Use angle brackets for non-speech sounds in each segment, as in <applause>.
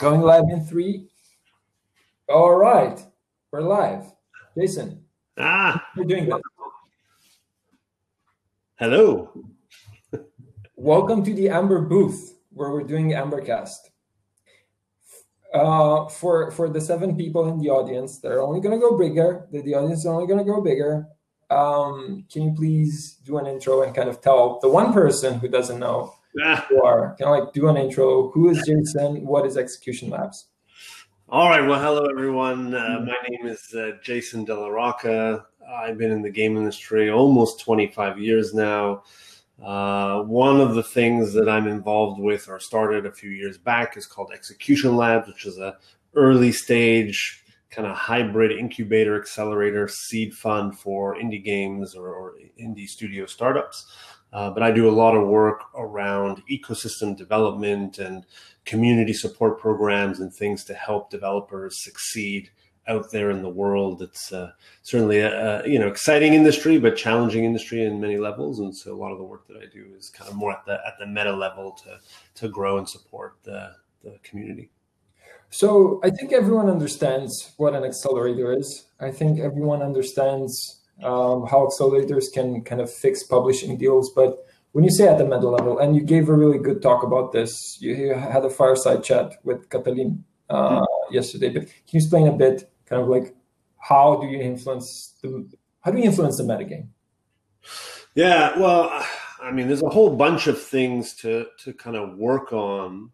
Going live in three. All right, we're live. Jason, Ah, we're doing this. hello. Welcome to the Amber booth where we're doing Ambercast. Uh, for for the seven people in the audience, they're only going to go bigger. The, the audience is only going to go bigger. Um, can you please do an intro and kind of tell the one person who doesn't know who you are? Kind of like do an intro. Who is Jason? What is Execution Labs? all right. Well, hello, everyone. Uh, my name is uh, Jason Della Rocca. I've been in the game industry almost 25 years now. Uh, one of the things that I'm involved with or started a few years back is called Execution Labs, which is a early stage kind of hybrid incubator accelerator seed fund for indie games or, or indie studio startups. Uh, but I do a lot of work around ecosystem development and community support programs and things to help developers succeed out there in the world. It's uh, certainly a, a you know exciting industry, but challenging industry in many levels. And so a lot of the work that I do is kind of more at the at the meta level to to grow and support the the community. So I think everyone understands what an accelerator is. I think everyone understands um, how accelerators can kind of fix publishing deals. But when you say at the meta level, and you gave a really good talk about this, you, you had a fireside chat with Catalin uh, yesterday. But can you explain a bit, kind of like how do you influence the how do you influence the metagame? Yeah, well, I mean, there's a whole bunch of things to to kind of work on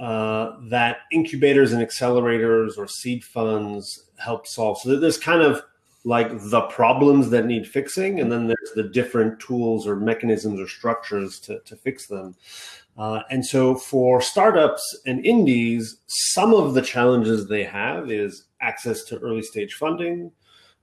uh, that incubators and accelerators or seed funds help solve. So there's kind of like the problems that need fixing, and then there's the different tools or mechanisms or structures to to fix them. Uh, and so for startups and indies, some of the challenges they have is access to early stage funding,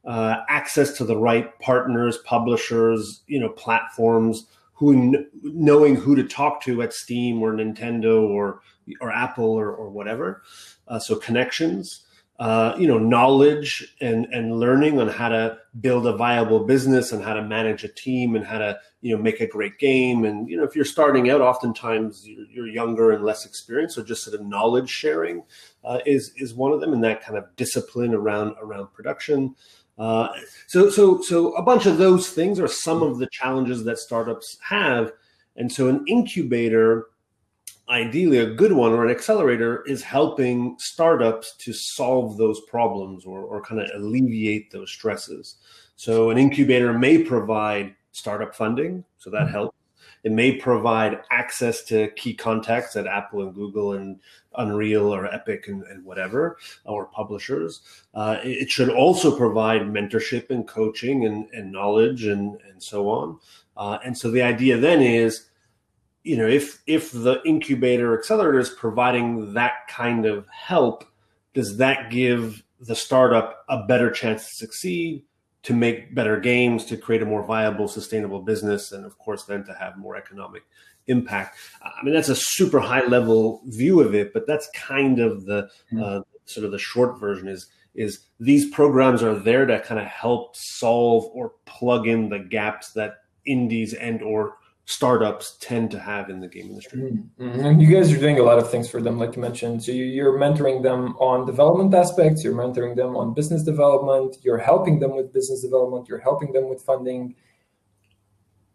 uh, access to the right partners, publishers, you know, platforms, who kn- knowing who to talk to at Steam or Nintendo or or Apple or, or whatever. Uh, so connections, uh, you know, knowledge and and learning on how to build a viable business and how to manage a team and how to you know make a great game. And you know, if you're starting out, oftentimes you're, you're younger and less experienced, so just sort of knowledge sharing uh, is is one of them, and that kind of discipline around around production. Uh, so, so, so a bunch of those things are some of the challenges that startups have. And so an incubator, ideally a good one or an accelerator is helping startups to solve those problems or, or kind of alleviate those stresses. So an incubator may provide startup funding. So that helps. It may provide access to key contacts at Apple and Google and Unreal or Epic and, and whatever, or publishers. Uh, it should also provide mentorship and coaching and, and knowledge and, and so on. Uh, and so the idea then is, you know, if if the incubator accelerator is providing that kind of help, does that give the startup a better chance to succeed? to make better games, to create a more viable, sustainable business, and of course, then to have more economic impact. I mean, that's a super high level view of it, but that's kind of the uh, sort of the short version is is these programs are there to kind of help solve or plug in the gaps that indies and or startups tend to have in the game industry. Mm-hmm. And you guys are doing a lot of things for them, like you mentioned. So you're mentoring them on development aspects, you're mentoring them on business development, you're helping them with business development, you're helping them with funding.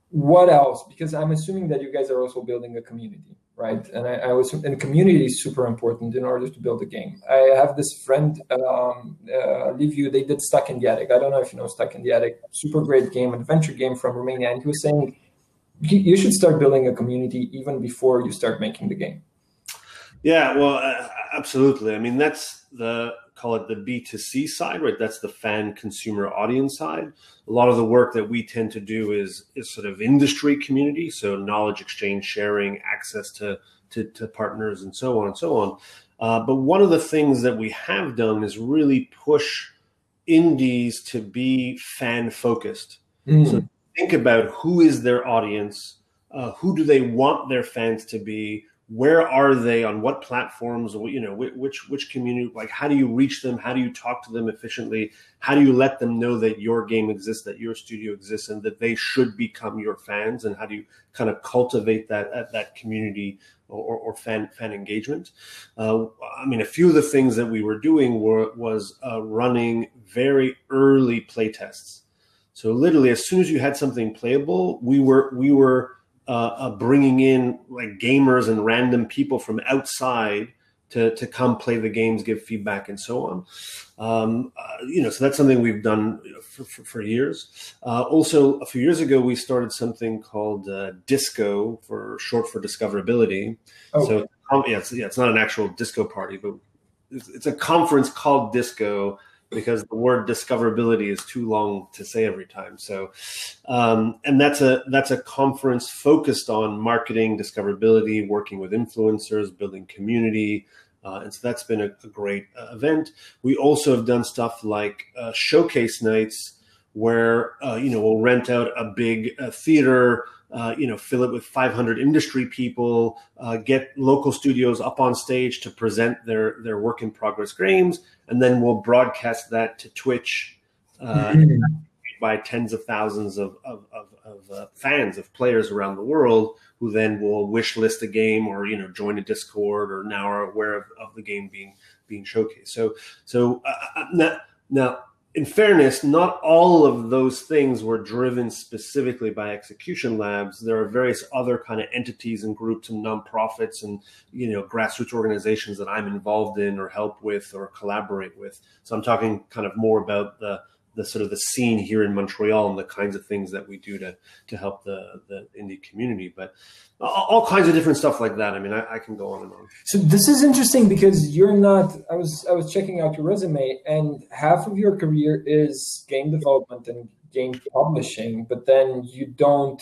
What else? Because I'm assuming that you guys are also building a community, right? And I, I was, and community is super important in order to build a game. I have this friend, um, uh, Liviu, they did Stuck in the Attic. I don't know if you know Stuck in the Attic, super great game, adventure game from Romania. And he was saying, you should start building a community even before you start making the game. Yeah, well, uh, absolutely. I mean, that's the call it the B2C side, right? That's the fan consumer audience side. A lot of the work that we tend to do is is sort of industry community, so knowledge exchange, sharing, access to to, to partners, and so on and so on. Uh, but one of the things that we have done is really push indies to be fan focused. Mm. So think about who is their audience, uh, who do they want their fans to be, where are they on what platforms you know which which community like how do you reach them? How do you talk to them efficiently? How do you let them know that your game exists that your studio exists and that they should become your fans? And how do you kind of cultivate that that community or, or fan fan engagement? Uh, i mean a few of the things that we were doing were was uh, running very early play tests so literally as soon as you had something playable we were we were uh, uh, bringing in like gamers and random people from outside to, to come play the games, give feedback, and so on. Um, uh, you know, so that's something we've done for, for, for years. Uh, also, a few years ago, we started something called uh, Disco, for short for discoverability. Oh. So, um, yeah, it's, yeah, it's not an actual disco party, but it's, it's a conference called Disco because the word discoverability is too long to say every time. So, um, and that's a that's a conference focused on marketing, discoverability, working with influencers, building community, uh, and so that's been a, a great uh, event. We also have done stuff like uh, showcase nights, where uh, you know we'll rent out a big uh, theater uh, you know, fill it with 500 industry people, uh, get local studios up on stage to present their their work in progress games, and then we'll broadcast that to Twitch uh, mm-hmm. by tens of thousands of of, of, of uh, fans of players around the world who then will wish list a game or you know join a Discord or now are aware of, of the game being being showcased. So so uh, now, now in fairness, not all of those things were driven specifically by execution labs. There are various other kind of entities and groups and nonprofits and you know grassroots organizations that I'm involved in or help with or collaborate with. So I'm talking kind of more about the the sort of the scene here in Montreal and the kinds of things that we do to to help the the indie community. But all, kinds of different stuff like that. I mean, I, I, can go on and on. So this is interesting because you're not. I was I was checking out your resume, and half of your career is game development and game publishing, but then you don't.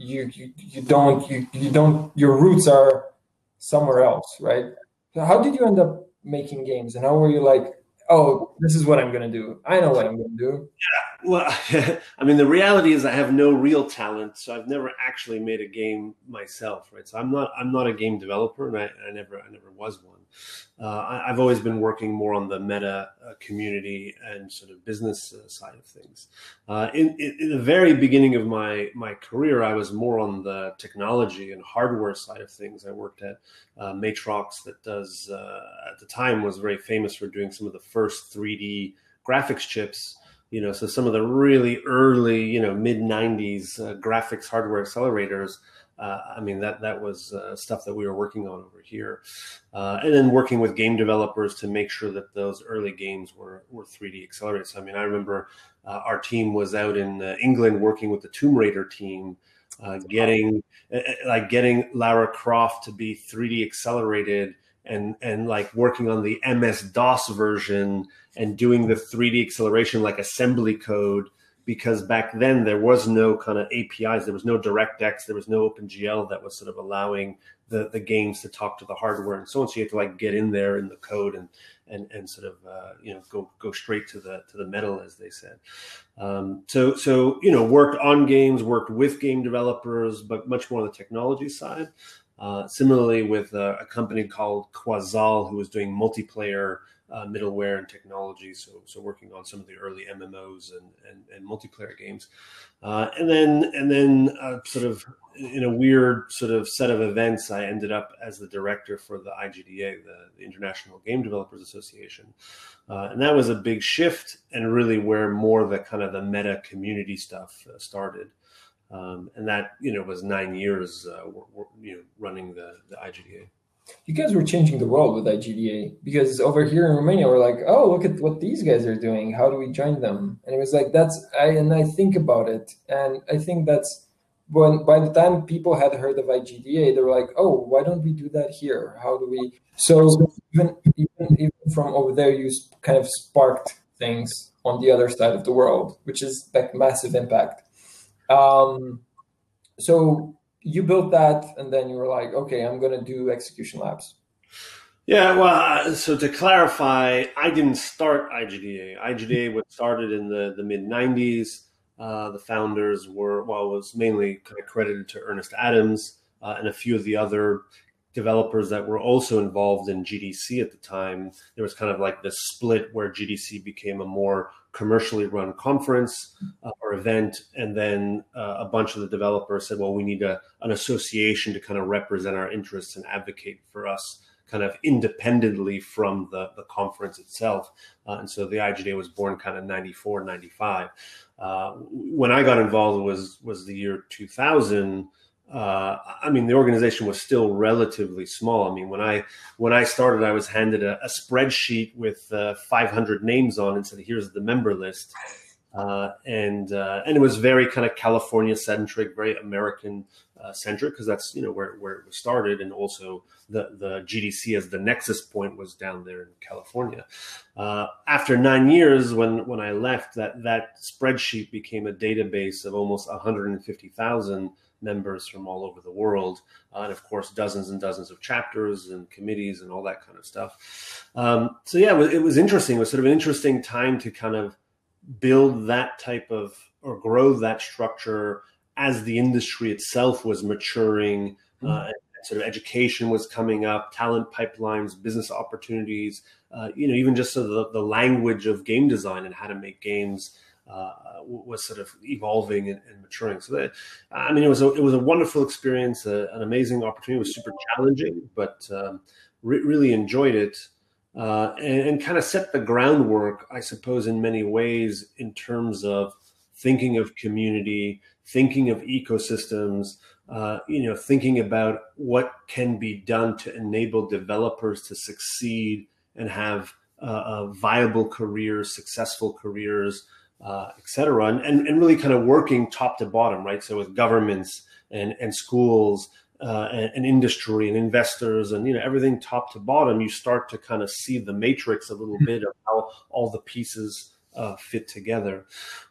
You, you you don't you you don't your roots are somewhere else, right? So how did you end up making games, and how were you like? oh, this is what I'm going to do. I know what I'm going to do. Yeah. Well, <laughs> I mean, the reality is I have no real talent, so I've never actually made a game myself, right? So I'm not I'm not a game developer, and I, I never I never was one. Uh, I, have always been working more on the meta uh, community and sort of business uh, side of things. Uh, in, in, in, the very beginning of my my career, I was more on the technology and hardware side of things. I worked at uh, Matrox, that does uh, at the time was very famous for doing some of the first 3D graphics chips you know so some of the really early you know mid 90s uh, graphics hardware accelerators uh, I mean that that was uh, stuff that we were working on over here, uh, and then working with game developers to make sure that those early games were were 3D accelerated. So I mean, I remember uh, our team was out in uh, England working with the Tomb Raider team, getting like getting Lara Croft to be 3D accelerated. And, and like working on the MS DOS version and doing the 3D acceleration like assembly code because back then there was no kind of APIs, there was no DirectX, there was no OpenGL that was sort of allowing the, the games to talk to the hardware and so on. So you had to like get in there in the code and and and sort of uh, you know go go straight to the to the metal as they said. Um, so so you know worked on games, worked with game developers, but much more on the technology side. Uh, similarly, with uh, a company called Quazal, who was doing multiplayer uh, middleware and technology. So, so working on some of the early MMOs and, and, and multiplayer games, uh, and then and then sort of in a weird sort of set of events, I ended up as the director for the IGDA, the, the International Game Developers Association, and that was a big shift and really where more the kind of the meta community stuff started. Um, and that you know was nine years, uh, you know, running the, the IGDA you guys were changing the world with IGDA because over here in Romania we're like, oh, look at what these guys are doing. How do we join them? And it was like that's I and I think about it, and I think that's when by the time people had heard of IGDA, they were like, oh, why don't we do that here? How do we? So even even, even from over there, you kind of sparked things on the other side of the world, which is like massive impact. Um, so you built that and then you were like okay i'm going to do execution labs. Yeah well uh, so to clarify i didn't start igda igda was started in the, the mid 90s uh, the founders were well was mainly kind of credited to ernest adams uh, and a few of the other developers that were also involved in GDC at the time. There was kind of like this split where GDC became a more commercially run conference uh, or event, and then uh, a bunch of the developers said, "Well, we need a, an association to kind of represent our interests and advocate for us." kind of independently from the, the conference itself. Uh, and so the IGDA was born kind of 94, 95. Uh, when I got involved was was the year 2000 uh, I mean, the organization was still relatively small. I mean, when I when I started, I was handed a, a spreadsheet with uh, 500 names on and said, "Here's the member list," uh, and uh, and it was very kind of California centric, very American uh, centric, because that's you know where where it was started, and also the the GDC as the nexus point was down there in California. Uh, after nine years, when when I left, that that spreadsheet became a database of almost 150,000 members from all over the world, uh, and of course dozens and dozens of chapters and committees and all that kind of stuff. Um, so yeah, it was, it was, interesting. It was sort of an interesting time to kind of build that type of or grow that structure as the industry itself was maturing. Uh, mm-hmm. sort of education was coming up, talent pipelines, business opportunities, uh, you know, even just sort of the, the language of game design and how to make games uh, was sort of evolving and, and, maturing. So that, I mean, it was a, it was a wonderful experience, uh, an amazing opportunity. It was super challenging, but um, re- really enjoyed it. Uh, and, and kind of set the groundwork, I suppose, in many ways, in terms of thinking of community, thinking of ecosystems, uh, you know, thinking about what can be done to enable developers to succeed and have uh, viable careers, successful careers, uh, et cetera, and, and, really kind of working top to bottom, right? So with governments and, and schools uh, and, and, industry and investors and you know everything top to bottom, you start to kind of see the matrix a little bit of how all the pieces uh, fit together.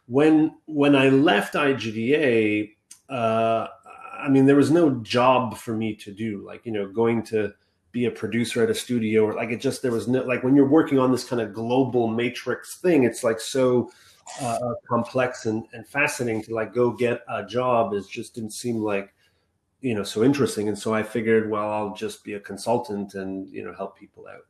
When when I left IGDA, uh, I mean there was no job for me to do, like you know going to be a producer at a studio or like it just there was no like when you're working on this kind of global matrix thing, it's like so uh, complex and, and fascinating to like go get a job is just didn't seem like you know so interesting. And so i figured well i'll just be a consultant and you know help people out.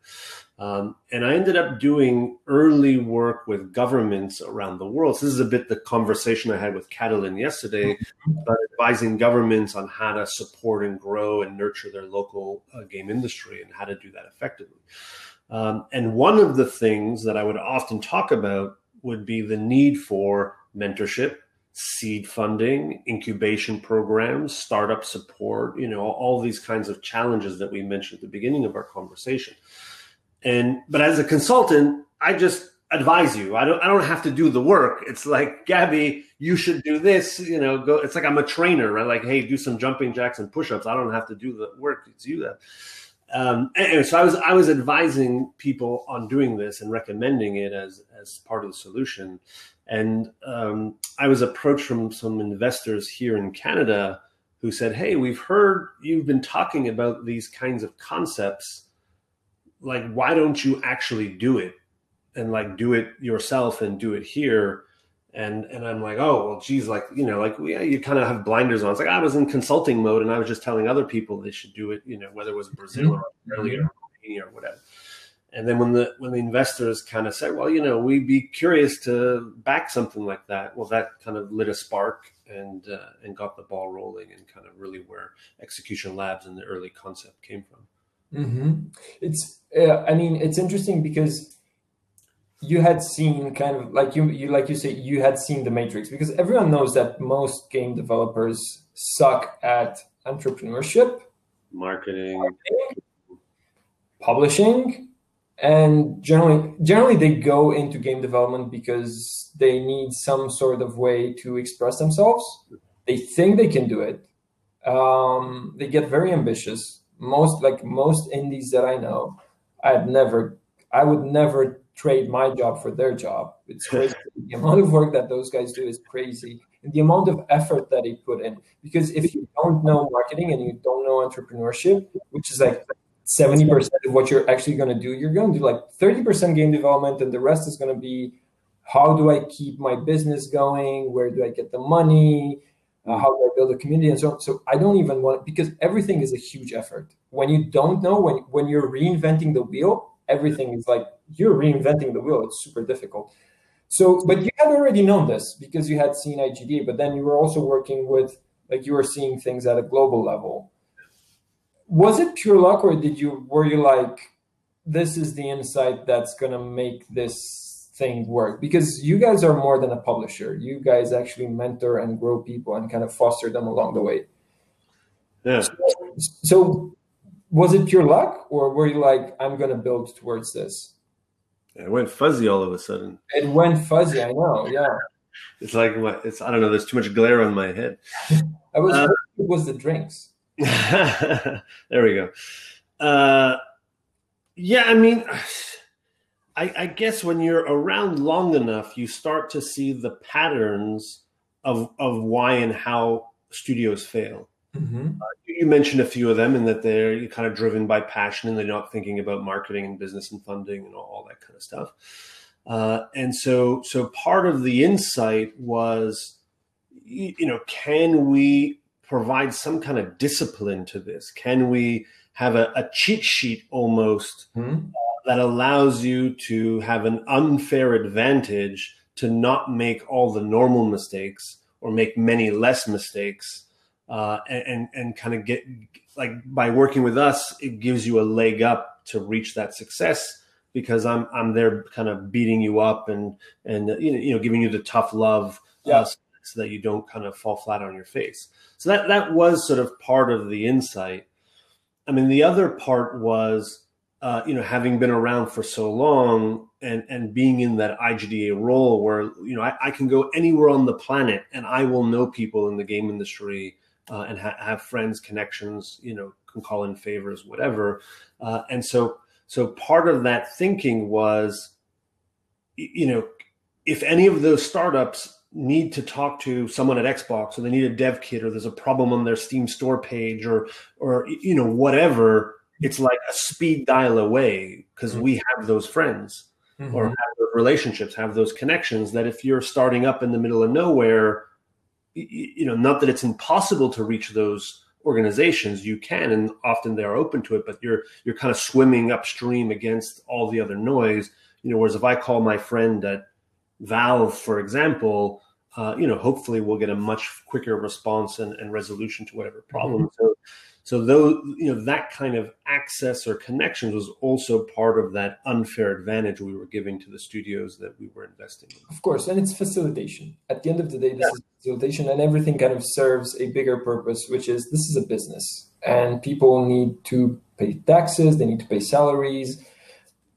Um, and i ended up doing early work with governments around the world. So this is a bit the conversation i had with catalin yesterday about advising governments on how to support and grow and nurture their local uh, game industry and how to do that effectively. Um, and one of the things that i would often talk about would be the need for mentorship, seed funding, incubation programs, startup support, you know, all these kinds of challenges that we mentioned at the beginning of our conversation. And but as a consultant, I just advise you. I don't I don't have to do the work. It's like, Gabby, you should do this, you know, go it's like I'm a trainer, right? Like, hey, do some jumping jacks and push-ups. I don't have to do the work. It's you that um, anyway, so I was I was advising people on doing this and recommending it as as part of the solution. And um, I was approached from some investors here in Canada who said, "Hey, we've heard you've been talking about these kinds of concepts. Like, why don't you actually do it and like do it yourself and do it here?" And and I'm like, oh well, geez, like you know, like yeah, you kind of have blinders on. It's like I was in consulting mode, and I was just telling other people they should do it. You know, whether it was Brazil or Australia or Romania or whatever. And then when the when the investors kind of said, well, you know, we'd be curious to back something like that. Well, that kind of lit a spark and uh, and got the ball rolling, and kind of really where Execution Labs and the early concept came from. Mm-hmm. It's, uh, I mean, it's interesting because you had seen kind of like you, you like you say you had seen the matrix because everyone knows that most game developers suck at entrepreneurship marketing, marketing publishing and generally generally they go into game development because they need some sort of way to express themselves. They think they can do it. Um, they get very ambitious. Most like most indies that i know i'd never i would never trade my job for their job. It's crazy. <laughs> the amount of work that those guys do is crazy. And the amount of effort that they put in. Because if you don't know marketing and you don't know entrepreneurship, which is like 70% of what you're actually going to do, you're going to do like 30% game development, and the rest is going to be how do I keep my business going? Where do I get the money? uh, how do I build a community and so on. So I don't even want because everything is a huge effort. When you don't know, when when you're reinventing the wheel, everything is like you're reinventing the wheel. It's super difficult. So, but you had already known this because you had seen IGD, but then you were also working with like you were seeing things at a global level. Was it pure luck, or did you were you like, this is the insight that's gonna make this thing work because you guys are more than a publisher you guys actually mentor and grow people and kind of foster them along the way yeah so, so was it pure luck or were you like i'm going to build towards this it went fuzzy all of a sudden. It went fuzzy i know yeah. <laughs> It's like my, it's i don't know there's too much glare on my head. <laughs> I was uh, it was the drinks. <laughs> There we go. Uh yeah i mean I, I, guess when you're around long enough, you start to see the patterns of of why and how studios fail. Mm-hmm. Uh, you mentioned a few of them, and that they're kind of driven by passion, and they're not thinking about marketing and business and funding and all, all that kind of stuff. Uh, and so, so part of the insight was, you, you know, can we provide some kind of discipline to this? Can we have a, a cheat sheet almost? Mm-hmm that allows you to have an unfair advantage to not make all the normal mistakes or make many less mistakes uh, and and kind of get like by working with us it gives you a leg up to reach that success because I'm I'm there kind of beating you up and and you know, you know giving you the tough love uh, yeah. uh, so that you don't kind of fall flat on your face. So that that was sort of part of the insight. I mean, the other part was uh, you know, having been around for so long and and being in that IGDA role where you know I, I can go anywhere on the planet and I will know people in the game industry uh, and ha- have friends, connections, you know, can call in favors, whatever. Uh, and so so part of that thinking was, you know, if any of those startups need to talk to someone at Xbox or they need a dev kit or there's a problem on their Steam store page or or you know whatever it's like a speed dial away because mm-hmm. we have those friends mm-hmm. or have those relationships, have those connections that if you're starting up in the middle of nowhere, you know, not that it's impossible to reach those organizations, you can, and often they're open to it, but you're you're kind of swimming upstream against all the other noise. You know, whereas if I call my friend at Valve, for example, uh, you know, hopefully we'll get a much quicker response and, and resolution to whatever problem. Mm-hmm. So so though you know that kind of access or connections was also part of that unfair advantage we were giving to the studios that we were investing in. Of course, and it's facilitation. At the end of the day, this yeah. is facilitation, and everything kind of serves a bigger purpose, which is this is a business, and people need to pay taxes, they need to pay salaries.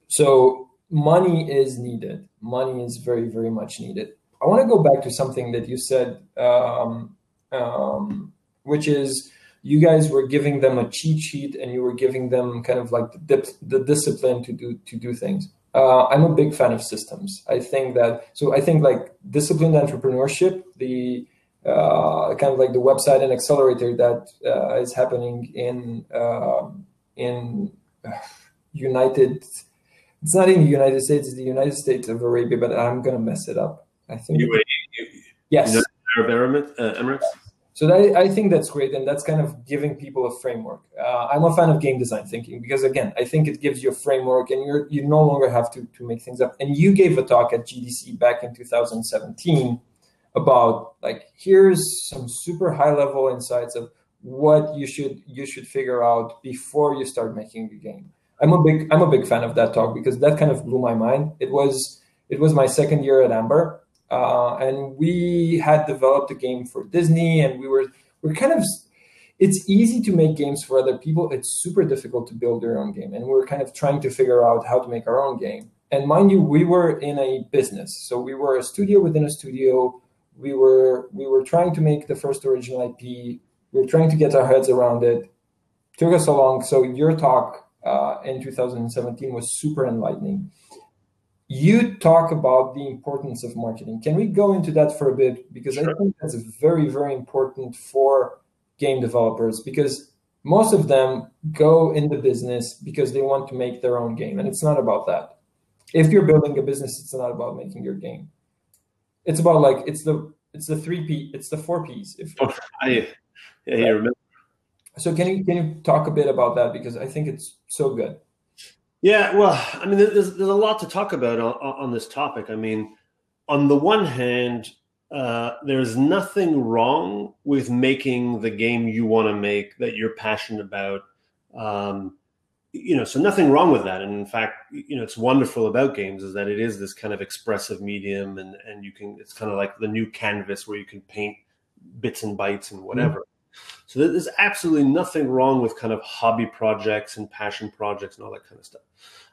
So money is needed. Money is very, very much needed. I want to go back to something that you said, um, um, which is you guys were giving them a cheat sheet and you were giving them kind of like the, dip, the discipline to do to do things. Uh, I'm a big fan of systems. I think that so I think like disciplined entrepreneurship, the uh, kind of like the website and accelerator that uh, is happening in um, in United. It's not in the United States. It's the United States of Arabia, but I'm gonna mess it up. I think. UAE, yes. Arab uh, Emirates. So that, I think that's great, and that's kind of giving people a framework. Uh, I'm a fan of game design thinking because, again, I think it gives you a framework, and you're you no longer have to to make things up. And you gave a talk at GDC back in 2017 about like here's some super high level insights of what you should you should figure out before you start making a game. I'm a big I'm a big fan of that talk because that kind of blew my mind. It was it was my second year at Amber, uh, and we had developed a game for Disney, and we were we're kind of it's easy to make games for other people. It's super difficult to build your own game, and we're kind of trying to figure out how to make our own game. And mind you, we were in a business, so we were a studio within a studio. We were we were trying to make the first original IP. We were trying to get our heads around it. Took us a long. So your talk uh, in 2017 was super enlightening you talk about the importance of marketing. Can we go into that for a bit? Because sure. I think that's very, very important for game developers because most of them go in the business because they want to make their own game. And it's not about that. If you're building a business, it's not about making your game. It's about like, it's the It's the three P. It's the four Ps. If oh, I, yeah, you remember. So can you can you talk a bit about that because I think it's so good. Yeah, well, I mean, there's there's a lot to talk about on, on this topic. I mean, on the one hand, uh, there's nothing wrong with making the game you want to make that you're passionate about. Um, you know, so nothing wrong with that. And in fact, you know, it's wonderful about games is that it is this kind of expressive medium, and and you can it's kind of like the new canvas where you can paint bits and bytes and whatever. So there's absolutely nothing wrong with kind of hobby projects and passion projects and all that kind of stuff.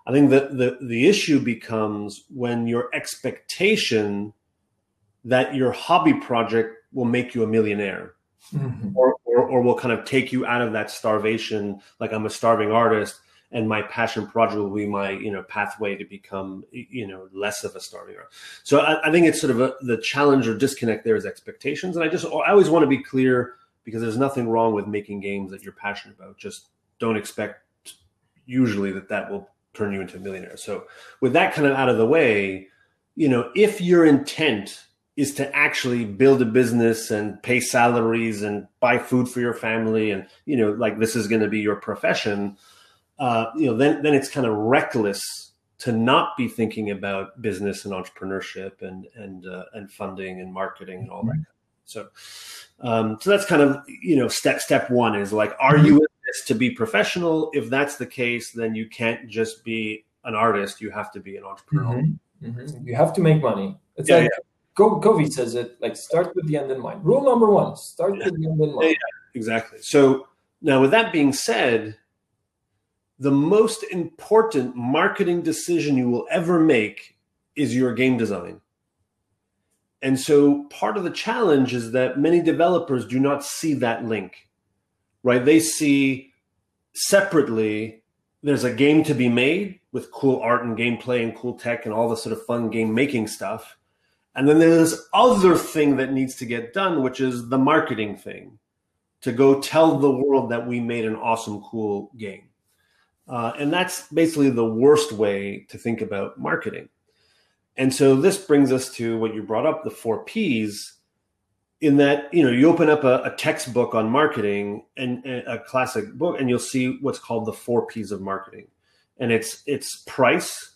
I think that the the issue becomes when your expectation that your hobby project will make you a millionaire mm-hmm. or, or, or will kind of take you out of that starvation like i'm a starving artist and my passion project will be my you know pathway to become you know less of a starving artist so i, I think it's sort of a, the challenge or disconnect there is expectations and i just i always want to be clear because there's nothing wrong with making games that you're passionate about just don't expect usually that that will turn you into a millionaire so with that kind of out of the way you know if your intent is to actually build a business and pay salaries and buy food for your family and you know like this is going to be your profession uh, you know then then it's kind of reckless to not be thinking about business and entrepreneurship and and uh, and funding and marketing and all that. So um, so that's kind of you know step step one is like are you in this to be professional? If that's the case, then you can't just be an artist. You have to be an entrepreneur. Mm-hmm. Mm-hmm. You have to make money. It's yeah, like yeah. Covey says it like start with the end in mind. Rule number one: start yeah. with the end in mind. Yeah, exactly. So now, with that being said, the most important marketing decision you will ever make is your game design. And so, part of the challenge is that many developers do not see that link, right? They see separately there's a game to be made with cool art and gameplay and cool tech and all the sort of fun game making stuff and then there's this other thing that needs to get done, which is the marketing thing to go tell the world that we made an awesome, cool game. Uh, and that's basically the worst way to think about marketing. And so this brings us to what you brought up the four P's in that you know you open up a, a textbook on marketing and, and, a classic book and you'll see what's called the four p's of marketing and it's it's price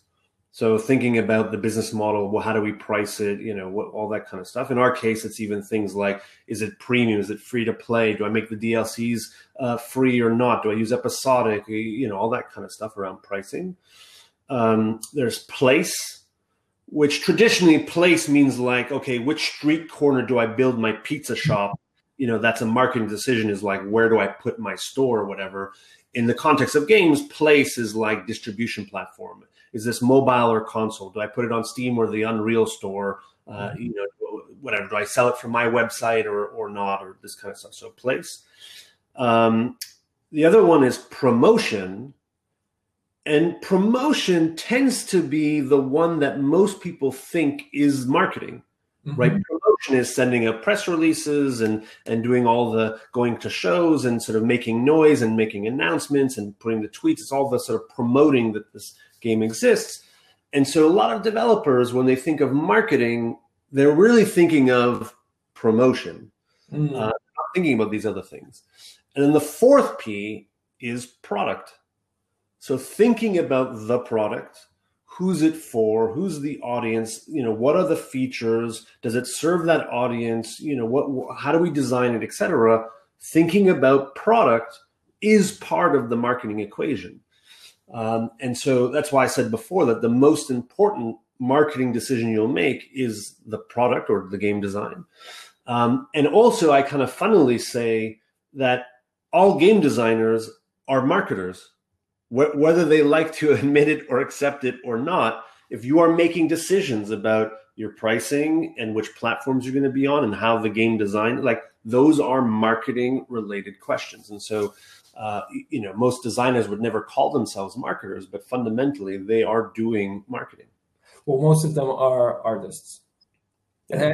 so thinking about the business model, well, how do we price it? You know, what, all that kind of stuff. In our case, it's even things like: is it premium? Is it free to play? Do I make the DLCs uh, free or not? Do I use episodic? You know, all that kind of stuff around pricing. Um, there's place, which traditionally place means like, okay, which street corner do I build my pizza shop? You know, that's a marketing decision. Is like, where do I put my store or whatever? In the context of games, place is like distribution platform is this mobile or console? Do I put it on Steam or the Unreal Store? Uh, mm-hmm. you know, whatever. Do I sell it from my website or or not, or this kind of stuff? So place. Um, the other one is promotion, and promotion tends to be the one that most people think is marketing, mm-hmm. right? Promotion is sending out press releases and and doing all the going to shows and sort of making noise and making announcements and putting the tweets. It's all the sort of promoting that this game exists. And so a lot of developers, when they think of marketing, they're really thinking of promotion, mm. uh, not thinking about these other things. And then the fourth P is product. So thinking about the product, who's it for, who's the audience, you know, what are the features, does it serve that audience, you know, what, how do we design it, etc. Thinking about product is part of the marketing equation. Um, and so that's why I said before that the most important marketing decision you'll make is the product or the game design. Um, and also, I kind of funnily say that all game designers are marketers, Wh- whether they like to <laughs> admit it or accept it or not. If you are making decisions about your pricing and which platforms you're going to be on and how the game design, like those are marketing related questions. And so uh, you know, most designers would never call themselves marketers, but fundamentally they are doing marketing. Well, most of them are artists. And I,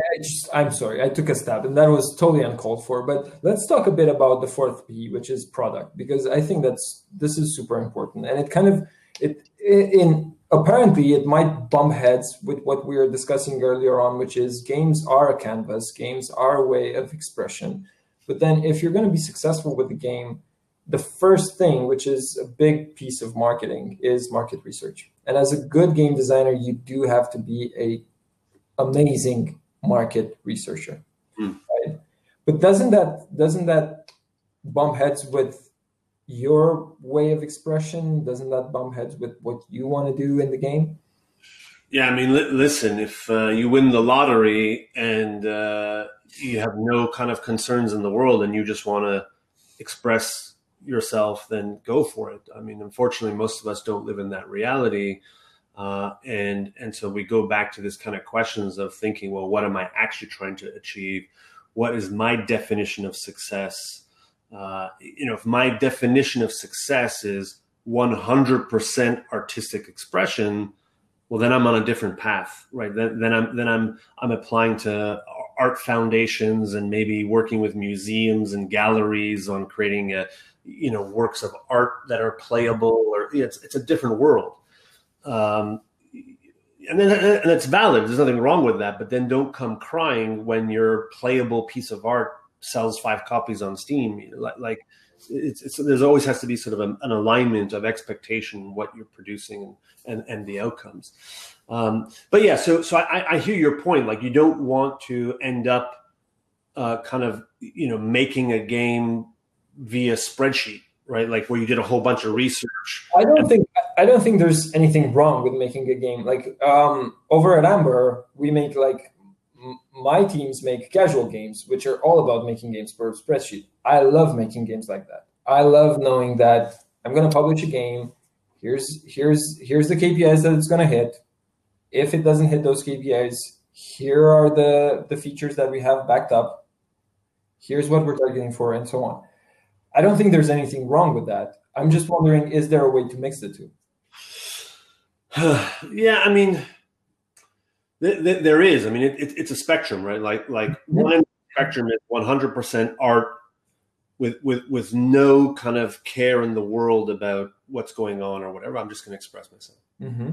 I I'm sorry, I took a stab, and that was totally uncalled for. But let's talk a bit about the fourth P, which is product, because I think that's this is super important, and it kind of it in apparently it might bump heads with what we were discussing earlier on, which is games are a canvas, games are a way of expression. But then if you're going to be successful with the game, the first thing, which is a big piece of marketing, is market research. And as a good game designer, you do have to be a amazing market researcher. Mm. Right? But doesn't that doesn't that bump heads with your way of expression? Doesn't that bump heads with what you want to do in the game? Yeah, I mean, li- listen, if uh, you win the lottery and uh, you have no kind of concerns in the world and you just want to express yourself, then go for it. I mean, unfortunately, most of us don't live in that reality. Uh, and and so we go back to this kind of questions of thinking, well, what am I actually trying to achieve? What is my definition of success? Uh, you know, if my definition of success is 100% artistic expression, well, then I'm on a different path, right? Then, then I'm then I'm I'm applying to art foundations and maybe working with museums and galleries on creating a, you know works of art that are playable, or it's it's a different world. Um, and then and it's valid. There's nothing wrong with that. But then don't come crying when your playable piece of art sells five copies on Steam. Like, like it's, it's, there's always has to be sort of a, an alignment of expectation, what you're producing, and and the outcomes. Um, but yeah, so so I, I hear your point. Like you don't want to end up uh, kind of you know making a game via spreadsheet, right? Like where you did a whole bunch of research. I don't think I don't think there's anything wrong with making a game. Like um, over at Amber, we make like my teams make casual games, which are all about making games per spreadsheet. I love making games like that. I love knowing that I'm going to publish a game. Here's here's here's the KPIs that it's going to hit. If it doesn't hit those KPIs, here are the the features that we have backed up. Here's what we're targeting for, and so on. I don't think there's anything wrong with that. I'm just wondering, is there a way to mix the two? <sighs> yeah, I mean, th- th- there is. I mean, it, it, it's a spectrum, right? Like, like one spectrum is 100% art with with with no kind of care in the world about what's going on or whatever. I'm just going to express myself. Mm-hmm.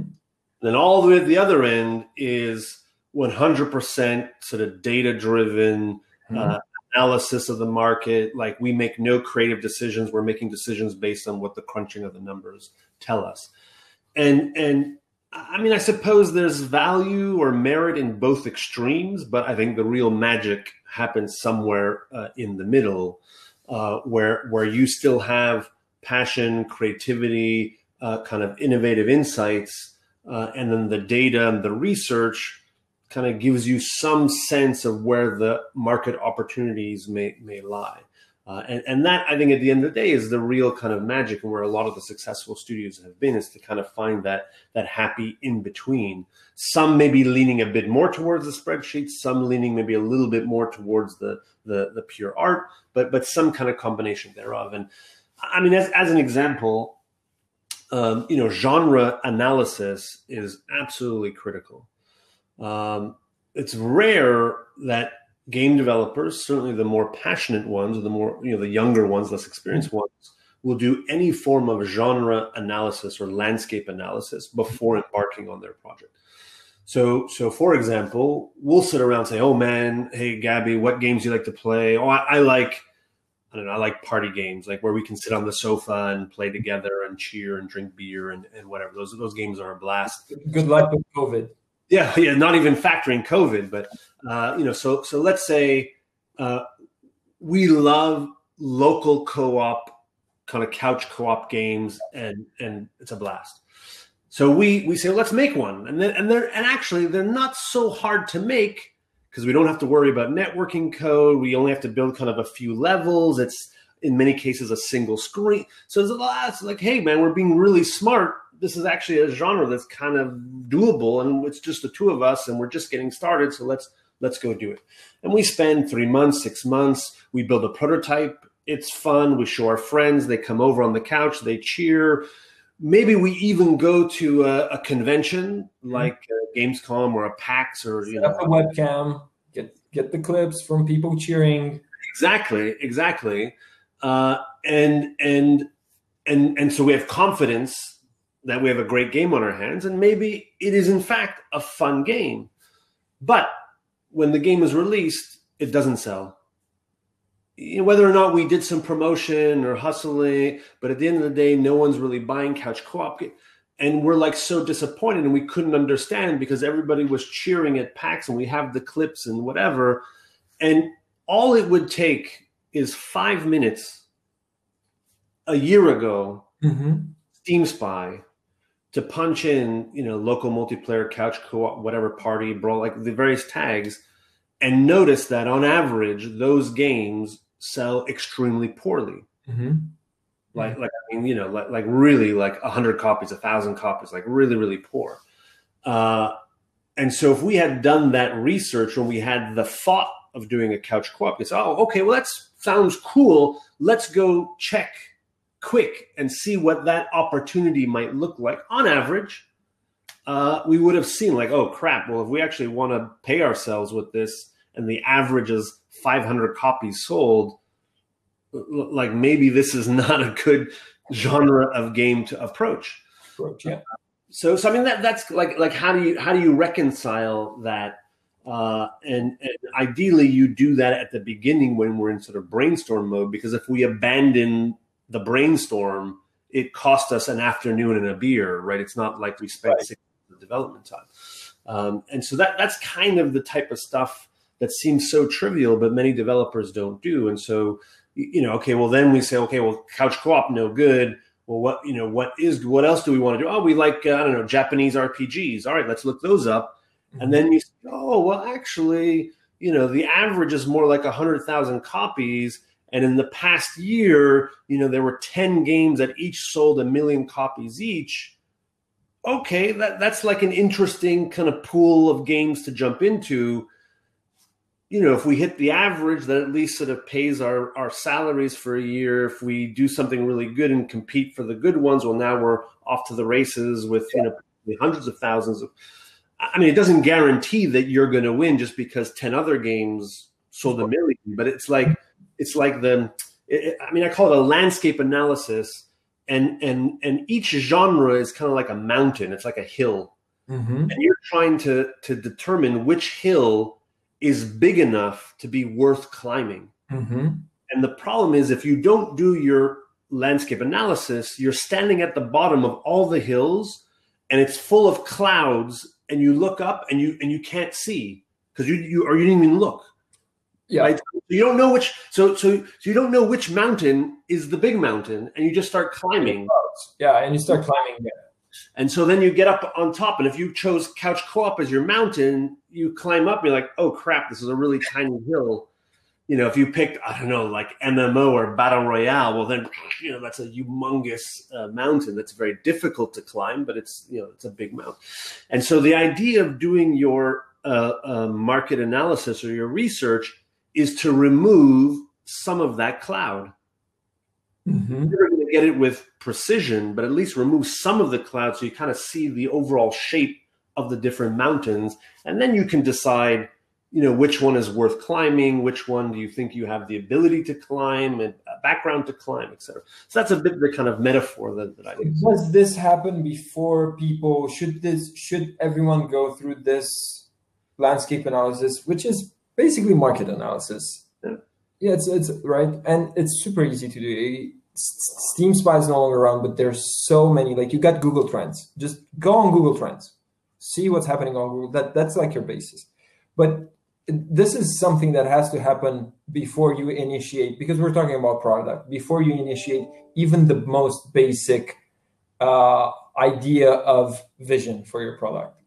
Then all the way at the other end is 100% sort of data driven. Mm-hmm. Uh, analysis of the market. Like we make no creative decisions. We're making decisions based on what the crunching of the numbers tell us. And and I mean, I suppose there's value or merit in both extremes, but I think the real magic happens somewhere uh, in the middle, uh, where where you still have passion, creativity, uh, kind of innovative insights, uh, and then the data and the research kind of gives you some sense of where the market opportunities may may lie. Uh, and, and that I think at the end of the day is the real kind of magic and where a lot of the successful studios have been is to kind of find that that happy in between. Some may be leaning a bit more towards the spreadsheet, some leaning maybe a little bit more towards the the, the pure art, but but some kind of combination thereof. And I mean, as, as an example, um, you know, genre analysis is absolutely critical. Um, it's rare that game developers, certainly the more passionate ones, or the more you know, the younger ones, less experienced mm-hmm. ones, will do any form of genre analysis or landscape analysis before mm-hmm. embarking on their project. So, so for example, we'll sit around and say, "Oh man, hey Gabby, what games do you like to play? Oh, I, I like." I don't know. I like party games, like where we can sit on the sofa and play together and cheer and drink beer and, and whatever. Those those games are a blast. Good luck with COVID. Yeah, yeah, not even factoring COVID, but uh, you know, so so let's say uh, we love local co-op kind of couch co-op games, and and it's a blast. So we we say let's make one, and then and they're and actually they're not so hard to make because we don't have to worry about networking code. We only have to build kind of a few levels. It's in many cases a single screen. So there's a lot. It's like, hey man, we're being really smart. This is actually a genre that's kind of doable and it's just the two of us and we're just getting started so let's let's go do it. And we spend three months six months we build a prototype. It's fun. We show our friends. They come over on the couch. They cheer. Maybe we even go to a, a convention mm-hmm. like gamescom or a pax or you Set know. a webcam get get the clips from people cheering. Exactly exactly uh, and and and and so we have confidence that we have a great game on our hands, and maybe it is in fact a fun game. But when the game is released, it doesn't sell. Whether or not we did some promotion or hustling, but at the end of the day, no one's really buying couch co-op. And we're like so disappointed, and we couldn't understand because everybody was cheering at PAX, and we have the clips and whatever. And all it would take is five minutes a year ago, mm-hmm. Steam Spy, to punch in, you know, local multiplayer, couch co-op, whatever party, brawl, like the various tags, and notice that on average, those games sell extremely poorly. Mm-hmm. Like, like I mean, you know, like, like really, like a hundred copies, a thousand copies, like really, really poor. Uh, and so, if we had done that research when we had the thought of doing a couch co-op, it's oh, okay, well, that sounds cool. Let's go check quick and see what that opportunity might look like on average, uh, we would have seen like, oh crap, well, if we actually want to pay ourselves with this and the average is 500 copies sold, like maybe this is not a good genre of game to approach. Approach, yeah. So, so I mean that that's like like how do you how do you reconcile that? Uh, and, and ideally, you do that at the beginning when we're in sort of brainstorm mode because if we abandon the brainstorm, it cost us an afternoon and a beer, right? It's not like we spent right. six months of development time. Um, and so that that's kind of the type of stuff that seems so trivial, but many developers don't do. And so, you know, okay, well then we say, okay, well, couch co-op, no good. Well, what you know, what is what else do we want to do? Oh, we like uh, I don't know Japanese RPGs. All right, let's look those up. And then you say, oh, well, actually, you know, the average is more like a hundred thousand copies and in the past year, you know, there were 10 games that each sold a million copies each. Okay, that, that's like an interesting kind of pool of games to jump into. You know, if we hit the average, that at least sort of pays our, our salaries for a year. If we do something really good and compete for the good ones, well, now we're off to the races with, you know, hundreds of thousands of. I mean, it doesn't guarantee that you're going to win just because 10 other games sold a million, but it's like, it's like the it, I mean I call it a landscape analysis and and and each genre is kind of like a mountain it's like a hill mm-hmm. and you're trying to to determine which hill is big enough to be worth climbing mm-hmm. and the problem is if you don't do your landscape analysis you're standing at the bottom of all the hills and it's full of clouds and you look up and you and you can't see because you you or you didn't even look yeah. Right. So you don't know which. So so so you don't know which mountain is the big mountain, and you just start climbing. Yeah, and you start climbing. Yeah. And so then you get up on top, and if you chose couch co-op as your mountain, you climb up. And you're like, oh crap, this is a really tiny hill. You know, if you picked, I don't know, like MMO or Battle Royale, well then, you know, that's a humongous uh, mountain that's very difficult to climb, but it's you know it's a big mountain. And so the idea of doing your uh, uh, market analysis or your research is to remove some of that cloud. Mm-hmm. You're going to get it with precision, but at least remove some of the cloud so you kind of see the overall shape of the different mountains, and then you can decide, you know, which one is worth climbing, which one do you think you have the ability to climb and uh, background to climb, etc. So that's a bit the kind of metaphor that, that I use. Does this happen before people? Should this? Should everyone go through this landscape analysis, which is basically market analysis. Yeah. yeah, it's it's right, and it's super easy to do. Steam Spy is no longer around, but there's so many. Like you got Google Trends. Just go on Google Trends, see what's happening on Google. That that's like your basis. But this is something that has to happen before you initiate, because we're talking about product. Before you initiate even the most basic uh, idea of vision for your product,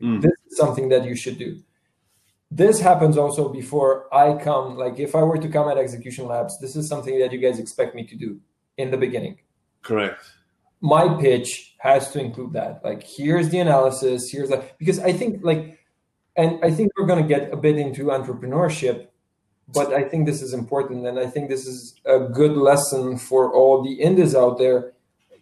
mm. this is something that you should do this happens also before I come. Like if I were to come at Execution Labs, this is something that you guys expect me to do in the beginning. Correct. My pitch has to include that. Like here's the analysis. Here's that because I think like, and I think we're going to get a bit into entrepreneurship, but I think this is important, and I think this is a good lesson for all the indies out there.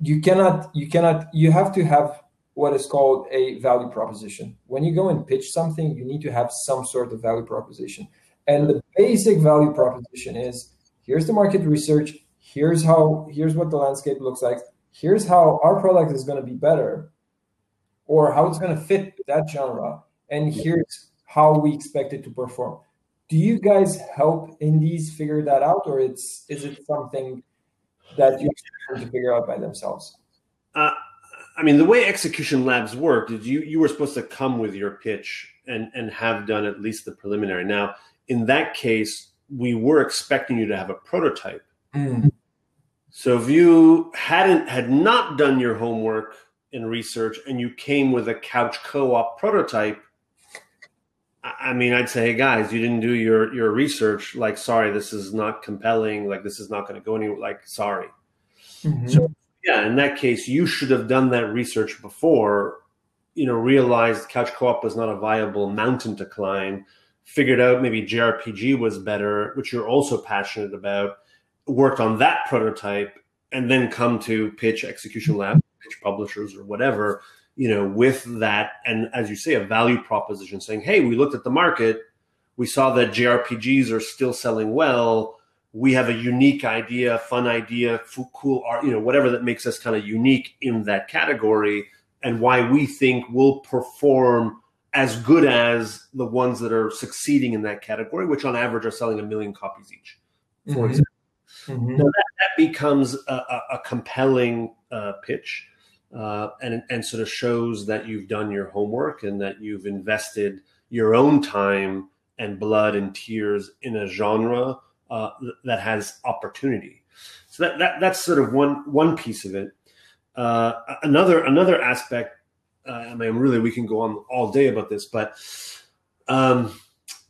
You cannot, you cannot, you have to have what is called a value proposition. When you go and pitch something, you need to have some sort of value proposition. And the basic value proposition is here's the market research, here's how here's what the landscape looks like, here's how our product is going to be better or how it's going to fit that genre and here's how we expect it to perform. Do you guys help indies figure that out or it's is it something that you have to figure out by themselves? Uh, i mean the way execution labs worked is you you were supposed to come with your pitch and and have done at least the preliminary. Now in that case we were expecting you to have a prototype. Mm. so if you hadn't had not done your homework in research and you came with a couch co-op prototype I mean, I'd say, hey guys, you didn't do your your research. Like, sorry, this is not compelling. Like, this is not going to go anywhere. Like, sorry. Mm-hmm. So, yeah, in that case, you should have done that research before. You know, realized couch co-op was not a viable mountain to climb. Figured out maybe JRPG was better, which you're also passionate about. Worked on that prototype, and then come to pitch execution lab, pitch publishers or whatever you know, with that, and as you say, a value proposition saying, hey, we looked at the market, we saw that JRPGs are still selling well. We have a unique idea, fun idea, cool art, you know, whatever that makes us kind of unique in that category, and why we think we'll perform as good as the ones that are succeeding in that category, which on average are selling a million copies each, for mm-hmm. example. Mm-hmm. that, that, becomes a, a, a compelling uh, pitch uh, and and sort of shows that you've done your homework and that you've invested your own time and blood and tears in a genre uh, that has opportunity. So that, that that's sort of one one piece of it. Uh, another another aspect. Uh, I mean, really, we can go on all day about this, but um,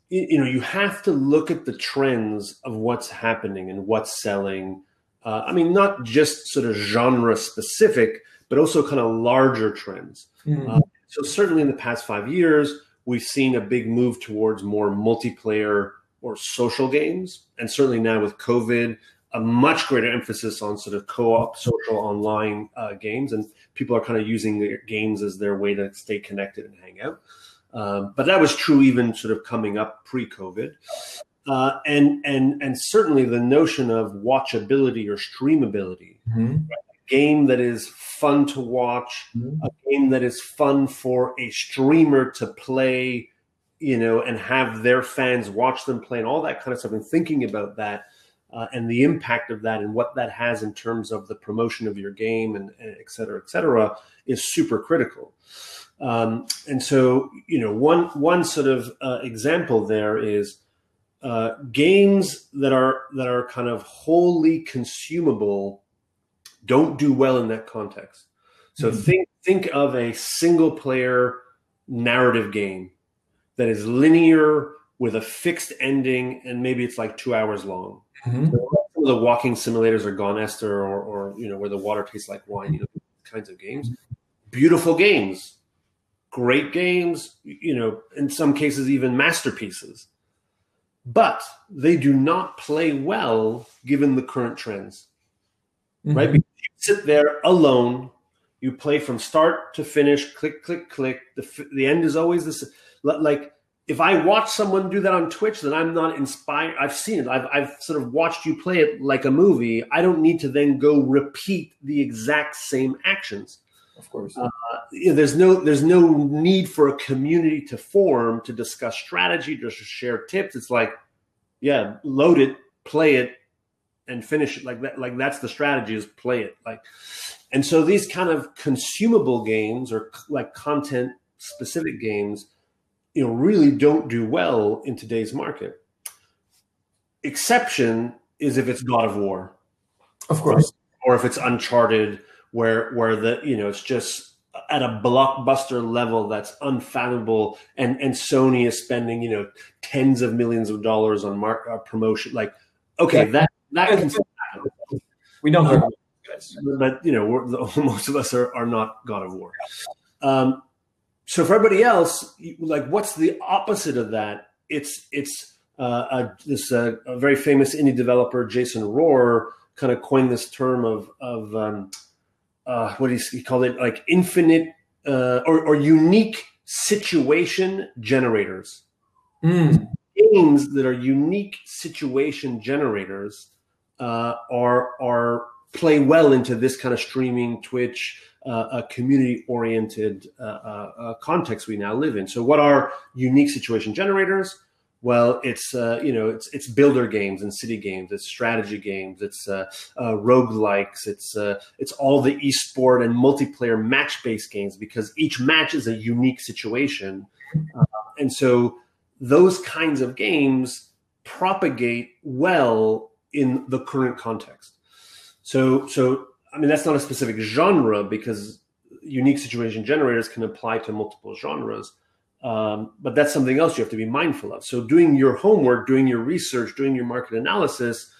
you, you, know, you have to look at the trends of what's happening and what's selling. Uh, I mean, not just sort of genre specific, but also kind of larger trends. Mm-hmm. Uh, so certainly in the past five years, we've seen a big move towards more multiplayer or social games, and certainly now with COVID, a much greater emphasis on sort of co-op social online uh, games, and people are kind of using games as their way to stay connected and hang out. Um, but that was true even sort of coming up pre-COVID. Uh, and and and certainly the notion of watchability or streamability, mm-hmm. right? Game that is fun to watch, mm-hmm. a game that is fun for a streamer to play, you know, and have their fans watch them play and all that kind of stuff. And thinking about that uh, and the impact of that and what that has in terms of the promotion of your game and, and et cetera, et cetera, is super critical. Um, and so, you know, one one sort of uh, example there is uh, games that are that are kind of wholly consumable don't do well in that context. So mm-hmm. think think of a single player narrative game that is linear with a fixed ending and maybe it's like two hours long. Mm-hmm. So the walking simulators are Gone Esther or, or you know where the water tastes like wine, you know, kinds of games. Beautiful games, great games, you know, in some cases even masterpieces. But they do not play well given the current trends. Mm-hmm. Right? Sit there alone. You play from start to finish, click, click, click. The, the end is always this. Like if I watch someone do that on Twitch, then I'm not inspired. I've seen it. I've, I've sort of watched you play it like a movie. I don't need to then go repeat the exact same actions. Of course, uh, there's no there's no need for a community to form to discuss strategy, to share tips. It's like, yeah, load it, play it, and finish it. Like that like that's the strategy is play it. Like and so these kind of consumable games or like content specific games you know really don't do well in today's market. Exception is if it's god of war. Of course. Or if it's uncharted where where the you know it's just at a blockbuster level that's unfathomable and and sony is spending you know tens of millions of dollars on mark uh, promotion. Like okay yeah. that that can we don't uh, guys. but you know <laughs> most of us are, are not god of war um, so for everybody else like what's the opposite of that it's it's uh, a, this uh, a very famous indie developer jason rohrer kind of coined this term of of um, uh, what he called it like infinite uh, or, or unique situation generators mm. games that are unique situation generators uh, are are play well into this kind of streaming Twitch, uh, community oriented uh, uh, context we now live in. So, what are unique situation generators? Well, it's uh, you know it's it's builder games and city games, it's strategy games, it's uh, uh, roguelikes, it's uh, it's all the esport and multiplayer match based games because each match is a unique situation, and so those kinds of games propagate well in the current context. So so I mean that's not a specific genre because unique situation generators can apply to multiple genres um, but that's something else you have to be mindful of. So, doing your homework, doing your research, doing your market analysis,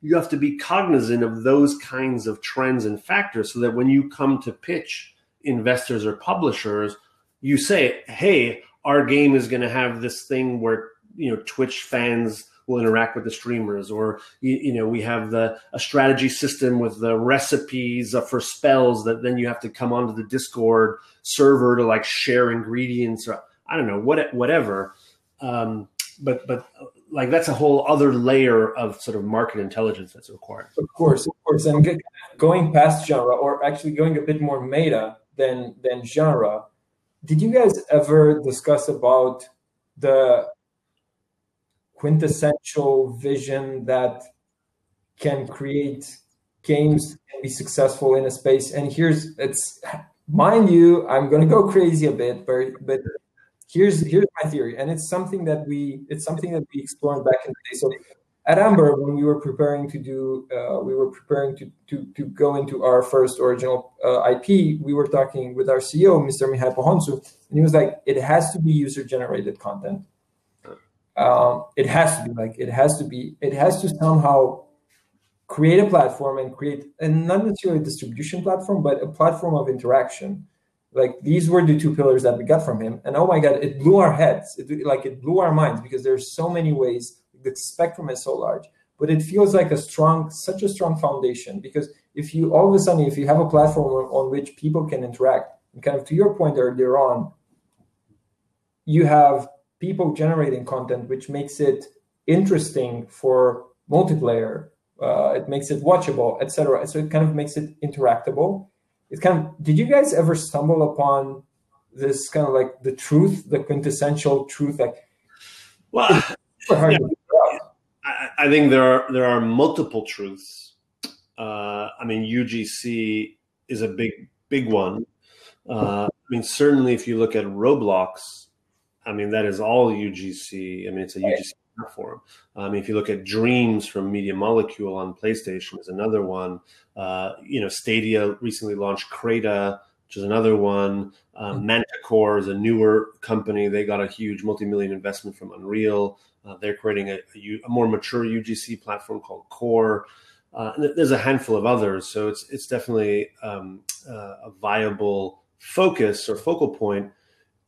you have to be cognizant of those kinds of trends and factors so that when you come to pitch investors or publishers, you say, hey, our game is going to have this thing where you know Twitch fans will interact with the streamers or you, you, know we have the a strategy system with the recipes for spells that then you have to come onto the discord server to like share ingredients or I don't know what whatever. Um, but but like that's a whole other layer of sort of market intelligence that's required. Of course, of course, and going past genre or actually going a bit more meta than than genre. Did you guys ever discuss about the quintessential vision that can create games and be successful in a space? And here's it's mind you, I'm to go crazy a bit, but but here's here's my theory, and it's something that we it's something that we explored back in the day. So at Amber, when we were preparing to do, uh, we were preparing to, to to go into our first original uh, IP. We were talking with our CEO, Mr. Mihai Pohontu, and he was like, "It has to be user generated content. Um, it has to be like it has to be. It has to somehow create a platform and create, and not necessarily a distribution platform, but a platform of interaction." like these were the two pillars that we got from him and oh my god it blew our heads it, like it blew our minds because there's so many ways the spectrum is so large but it feels like a strong such a strong foundation because if you all of a sudden if you have a platform on, on which people can interact and kind of to your point earlier on you have people generating content which makes it interesting for multiplayer uh, it makes it watchable etc so it kind of makes it interactable. It kind of did you guys ever stumble upon this kind of like the truth the quintessential truth like well yeah. I, I, think there are there are multiple truths. Uh, i mean ugc is a big big one. Uh, i mean certainly if you look at roblox i mean that is all ugc i mean it's a ugc platform. I mean, if you look at Dreams from Media Molecule on PlayStation, is another one. Uh, you know, Stadia recently launched Crayta, which is another one. Um, mm-hmm. Manticore is a newer company. They got a huge multi-million investment from Unreal. Uh, they're creating a, a, a, more mature UGC platform called Core. Uh, there's a handful of others, so it's it's definitely um, uh, a viable focus or focal point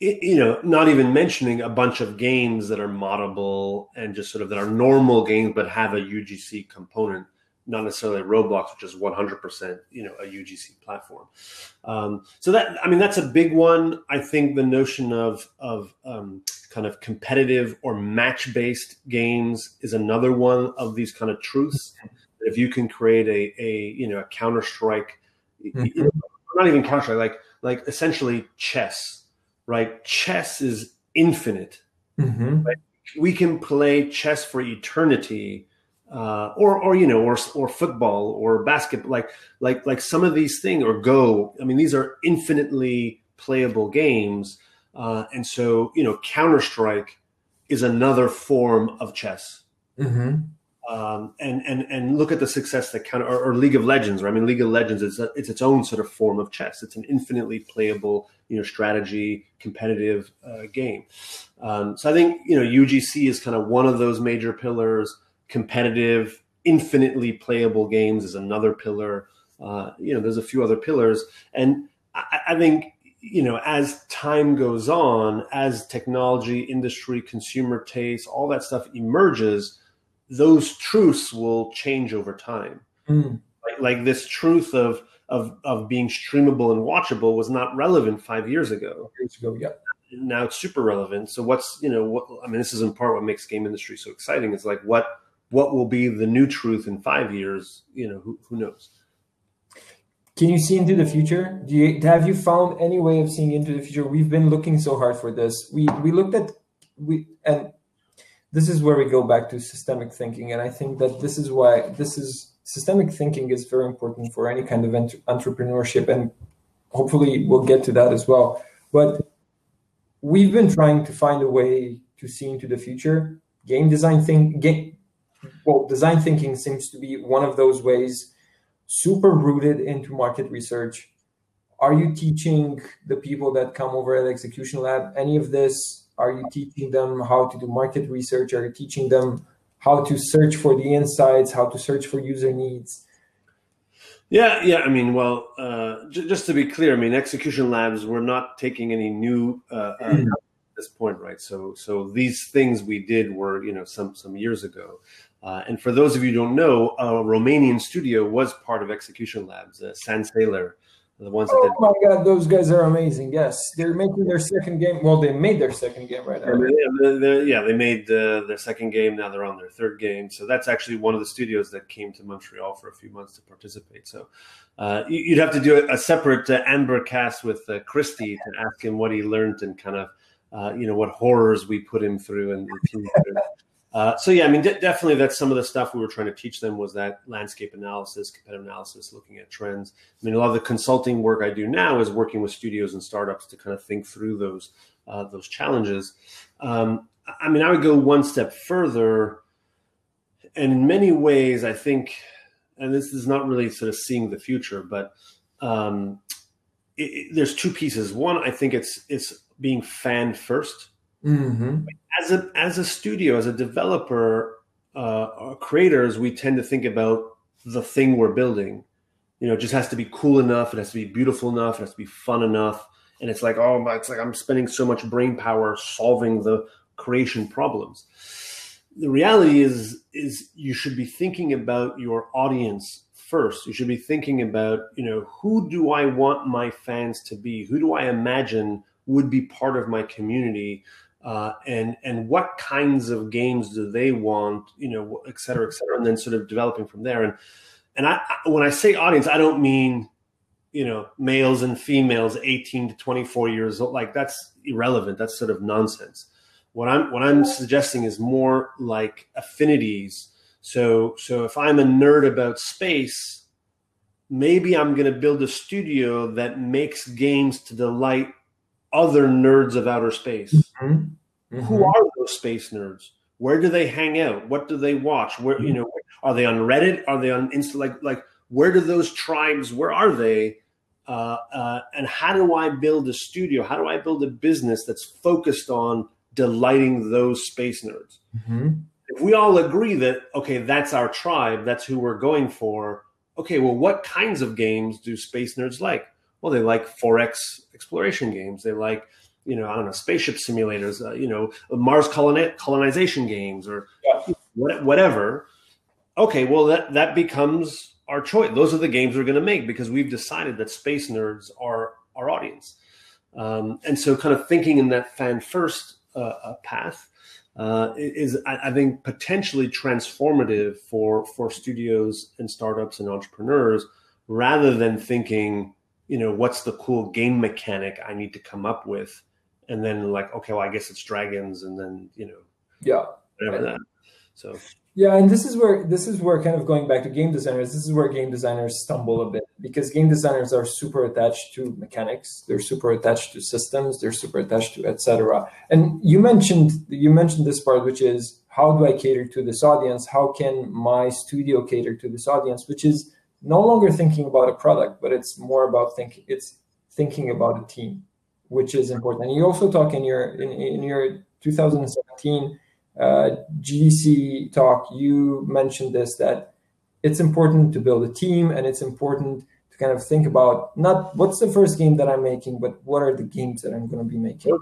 you know, not even mentioning a bunch of games that are moddable and just sort of that are normal games but have a UGC component, not necessarily Roblox, which is 100%, you know, a UGC platform. Um, so that, I mean, that's a big one. I think the notion of of um, kind of competitive or match based games is another one of these kind of truths. If you can create a a you know a Counter Strike, mm-hmm. not even Counter Strike, like like essentially chess right? Chess is infinite. Mm-hmm. Right? We can play chess for eternity, uh, or or you know, or or football or basketball, like like like some of these things, or Go. I mean, these are infinitely playable games, uh, and so you know, Counter Strike is another form of chess. Mm-hmm um, and and and look at the success that kind of or, or, League of Legends. Right? I mean, League of Legends is a, it's its own sort of form of chess. It's an infinitely playable, you know, strategy competitive uh, game. Um, so I think you know UGC is kind of one of those major pillars. Competitive, infinitely playable games is another pillar. Uh, you know, there's a few other pillars, and I, I think you know as time goes on, as technology, industry, consumer taste, all that stuff emerges those truths will change over time. Mm. Like, like this truth of of of being streamable and watchable was not relevant five years ago. Years ago, yeah. Now it's super relevant. So what's you know what I mean? This is in part what makes game industry so exciting. Is like what what will be the new truth in five years? You know, who who knows? can you see into the future? Do you have you found any way of seeing into the future? We've been looking so hard for this. We we looked at we and this is where we go back to systemic thinking, and I think that this is why this is systemic thinking is very important for any kind of ent- entrepreneurship, and hopefully we'll get to that as well. But we've been trying to find a way to see into the future. Game design think game well, design thinking seems to be one of those ways super rooted into market research. Are you teaching the people that come over at Execution Lab any of this? Are you teaching them how to do market research? Are you teaching them how to search for the insights, how to search for user needs? Yeah, yeah. I mean, well, uh, just to be clear, I mean, Execution Labs, we're not taking any new uh, uh, mm-hmm. at this point, right? So, so these things we did were, you know, some some years ago. Uh, and for those of you who don't know, a Romanian studio was part of Execution Labs, uh, Sandsailor, the ones that oh did. my god, those guys are amazing! Yes, they're making their second game. Well, they made their second game right now. Yeah, yeah they made uh, their second game. Now they're on their third game. So that's actually one of the studios that came to Montreal for a few months to participate. So uh, you'd have to do a, separate uh, Amber cast with uh, Christy to ask him what he learned and kind of uh, you know what horrors we put him through and. Uh, so yeah, I mean, de- definitely that's some of the stuff we were trying to teach them was that landscape analysis, competitive analysis, looking at trends. I mean, a lot of the consulting work I do now is working with studios and startups to kind of think through those uh, those challenges. Um, I mean, I would go one step further, and in many ways, I think, and this is not really sort of seeing the future, but um, it, it, there's two pieces. One, I think it's it's being fan 1st mm-hmm as a as a studio, as a developer, uh, creators, we tend to think about the thing we're building. You know, it just has to be cool enough. It has to be beautiful enough. It has to be fun enough. And it's like, oh, it's like I'm spending so much brain power solving the creation problems. The reality is, is you should be thinking about your audience first. You should be thinking about, you know, who do I want my fans to be? Who do I imagine would be part of my community? Uh, and and what kinds of games do they want, you know, et cetera, et cetera, and then sort of developing from there. And and I when I say audience, I don't mean you know males and females 18 to 24 years old like that's irrelevant that's sort of nonsense what i'm what i'm suggesting is more like affinities so so if i'm a nerd about space maybe i'm going to build a studio that makes games to delight other nerds of outer space. Mm-hmm. Mm-hmm. Who are those space nerds? Where do they hang out? What do they watch? Where you know are they on Reddit? Are they on Insta? Like like where do those tribes? Where are they? Uh, uh, and how do I build a studio? How do I build a business that's focused on delighting those space nerds? Mm-hmm. If we all agree that okay, that's our tribe, that's who we're going for. Okay, well, what kinds of games do space nerds like? well, they like 4X exploration games. They like, you know, I don't know, spaceship simulators, uh, you know, Mars coloni- colonization games or yeah. whatever. Okay, well, that, that becomes our choice. Those are the games we're going to make because we've decided that space nerds are our audience. Um, and so, kind of thinking in that fan first uh, uh, path uh, is, I, I, think, potentially transformative for for studios and startups and entrepreneurs, rather than thinking, you know, what's the cool game mechanic I need to come up with? And then like, okay, well, I guess it's dragons, and then you know, yeah, whatever that. So yeah, and this is where this is where kind of going back to game designers. This is where game designers stumble a bit because game designers are super attached to mechanics. They're super attached to systems. They're super attached to etc. And you mentioned you mentioned this part, which is how do I cater to this audience? How can my studio cater to this audience? Which is no longer thinking about a product, but it's more about thinking. It's thinking about a team, which is important. And you also talk in your in, in your 2017 uh, GDC talk. You mentioned this that it's important to build a team, and it's important to kind of think about not what's the first game that I'm making, but what are the games that I'm going to be making.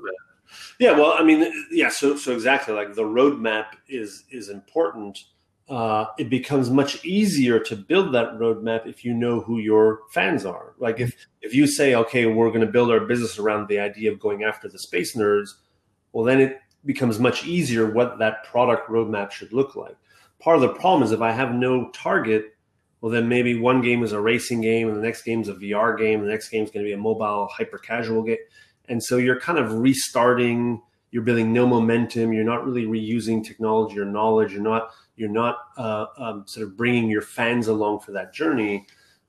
Yeah, well, I mean, yeah, so so exactly like the roadmap is is important uh, it becomes much easier to build that roadmap if you know who your fans are. Like if if you say, okay, we're going to build our business around the idea of going after the space nerds, well, then it becomes much easier what that product roadmap should look like. Part of the problem is if I have no target, well then maybe one game is a racing game and the next game is a vr game and the next game is going to be a mobile hyper casual game and so you're kind of restarting you're building no momentum you're not really reusing technology or knowledge you're not you're not uh, um, sort of bringing your fans along for that journey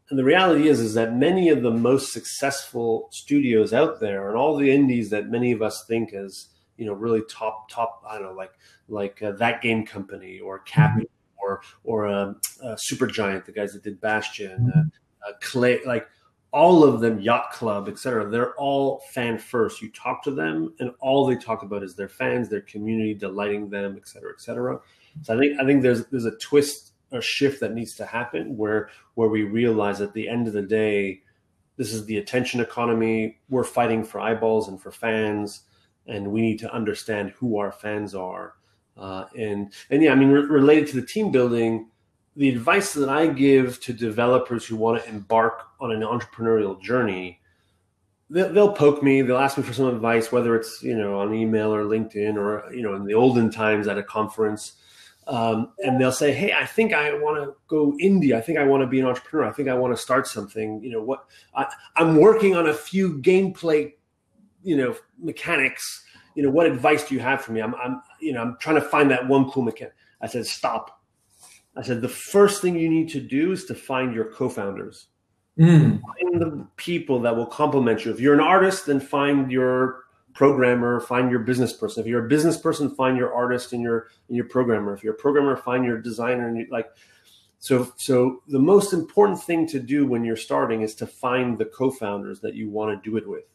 and the reality is is that many of the most successful studios out there and all the indies that many of us think as you know really top top i don't know like like uh, thatgamecompany or Capcom or or um, uh, Supergiant, the guys that did Bastion, uh, uh, Klei, like all of them, Yacht Club, etc. They're all fan first. You talk to them, and all they talk about is their fans, their community, delighting them, etc., etc. So I think I think there's there's a twist, a shift that needs to happen where where we realize at the end of the day, this is the attention economy. We're fighting for eyeballs and for fans, and we need to understand who our fans are uh, and and yeah, I mean, re- related to the team building, the advice that I give to developers who want to embark on an entrepreneurial journey, they'll, poke me, they'll ask me for some advice, whether it's you know on email or LinkedIn or you know in the olden times at a conference. Um, and they'll say, "Hey, I think I want to go indie. I think I want to be an entrepreneur. I think I want to start something. You know what? I, I'm working on a few gameplay, you know, mechanics you know, what advice do you have for me? I'm, I'm, you know, I'm trying to find that one cool mechanic. I said, stop. I said, the first thing you need to do is to find your co-founders. Mm. Find the people that will complement you. If you're an artist, then find your programmer, find your business person. If you're a business person, find your artist and your and your programmer. If you're a programmer, find your designer and you, like so so the most important thing to do when you're starting is to find the co-founders that you want to do it with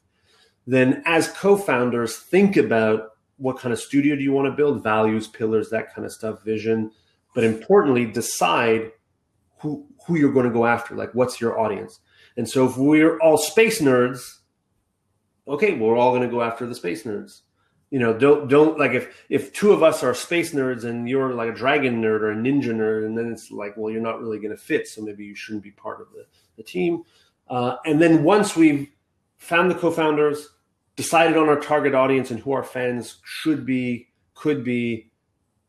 then as co-founders think about what kind of studio do you want to build values pillars that kind of stuff vision but importantly decide who who you're going to go after like what's your audience and so if we're all space nerds okay well, we're all going to go after the space nerds you know don't don't like if if two of us are space nerds and you're like a dragon nerd or a ninja nerd and then it's like well you're not really going to fit so maybe you shouldn't be part of the, the team uh, and then once we've found the co-founders decided on our target audience and who our fans should be, could be.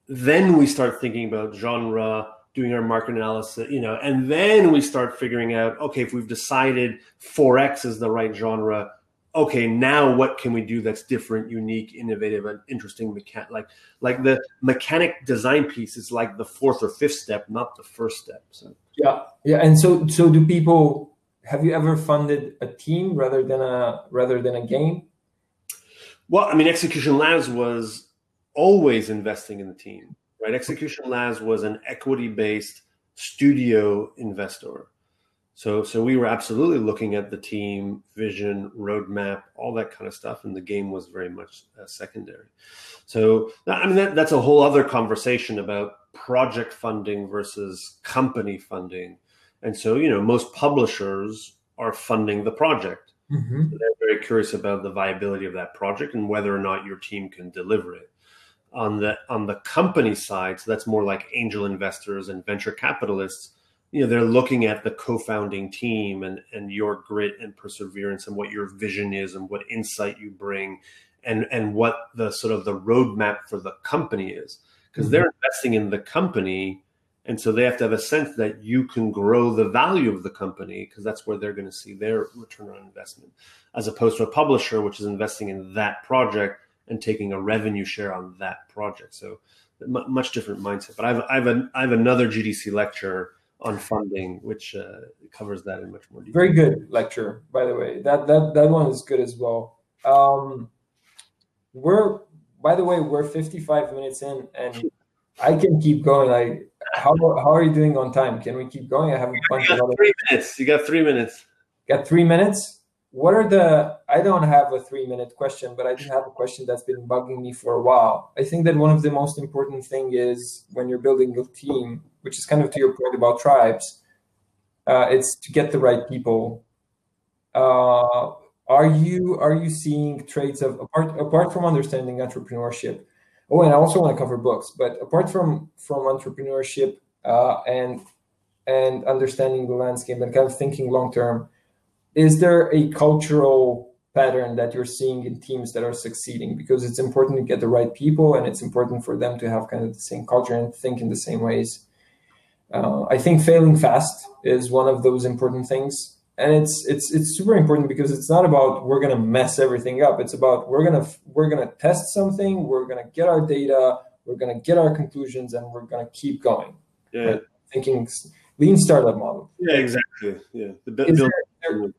Then we start thinking about genre, doing our market analysis, you know, and then we start figuring out, okay, if we've decided 4X is the right genre, okay, now what can we do that's different, unique, innovative, and interesting? Mechan- like, like the mechanic design piece is like the fourth or fifth step, not the first step. So yeah, yeah, and so so do people? Have you ever funded a team rather than a rather than a game? Well, I mean, Execution Labs was always investing in the team, right? Execution Labs was an equity-based studio investor. So, so we were absolutely looking at the team, vision, roadmap, all that kind of stuff, and the game was very much uh, secondary. So, I mean, that, that's a whole other conversation about project funding versus company funding. And so, you know, most publishers are funding the project Mm-hmm. So they're very curious about the viability of that project and whether or not your team can deliver it. On the on the company side, so that's more like angel investors and venture capitalists. You know, they're looking at the co-founding team and and your grit and perseverance and what your vision is and what insight you bring, and and what the sort of the roadmap for the company is because mm-hmm. they're investing in the company and so they have to have a sense that you can grow the value of the company because that's where they're going to see their return on investment, as opposed to a publisher which is investing in that project and taking a revenue share on that project. So much different mindset. But I've I've an, I have another GDC lecture on funding which uh, covers that in much more detail. Very good lecture, by the way. That that that one is good as well. Um, we're by the way we're 55 minutes in and I can keep going. Like, how how are you doing on time? Can we keep going? I have a bunch of other. Three minutes. You got three minutes. Got three minutes. What are the? I don't have a three minute question, but I do have a question that's been bugging me for a while. I think that one of the most important thing is when you're building a team, which is kind of to your point about tribes. Uh, it's to get the right people. Uh, are you are you seeing traits of apart apart from understanding entrepreneurship? Oh, and I also want to cover books. But apart from from entrepreneurship uh, and and understanding the landscape and kind of thinking long term, is there a cultural pattern that you're seeing in teams that are succeeding? Because it's important to get the right people, and it's important for them to have kind of the same culture and think in the same ways. Uh, I think failing fast is one of those important things, and it's it's it's super important because it's not about we're gonna mess everything up. It's about we're gonna we're gonna test something, we're gonna get our data, we're gonna get our conclusions, and we're gonna keep going. Yeah. Right? Thinking lean startup model. Yeah, exactly. Yeah. The is, there, there,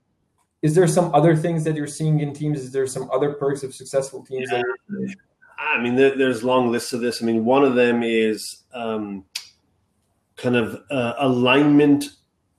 is there some other things that you're seeing in teams? Is there some other perks of successful teams? Yeah. I mean, there, there's long lists of this. I mean, one of them is um, kind of uh, alignment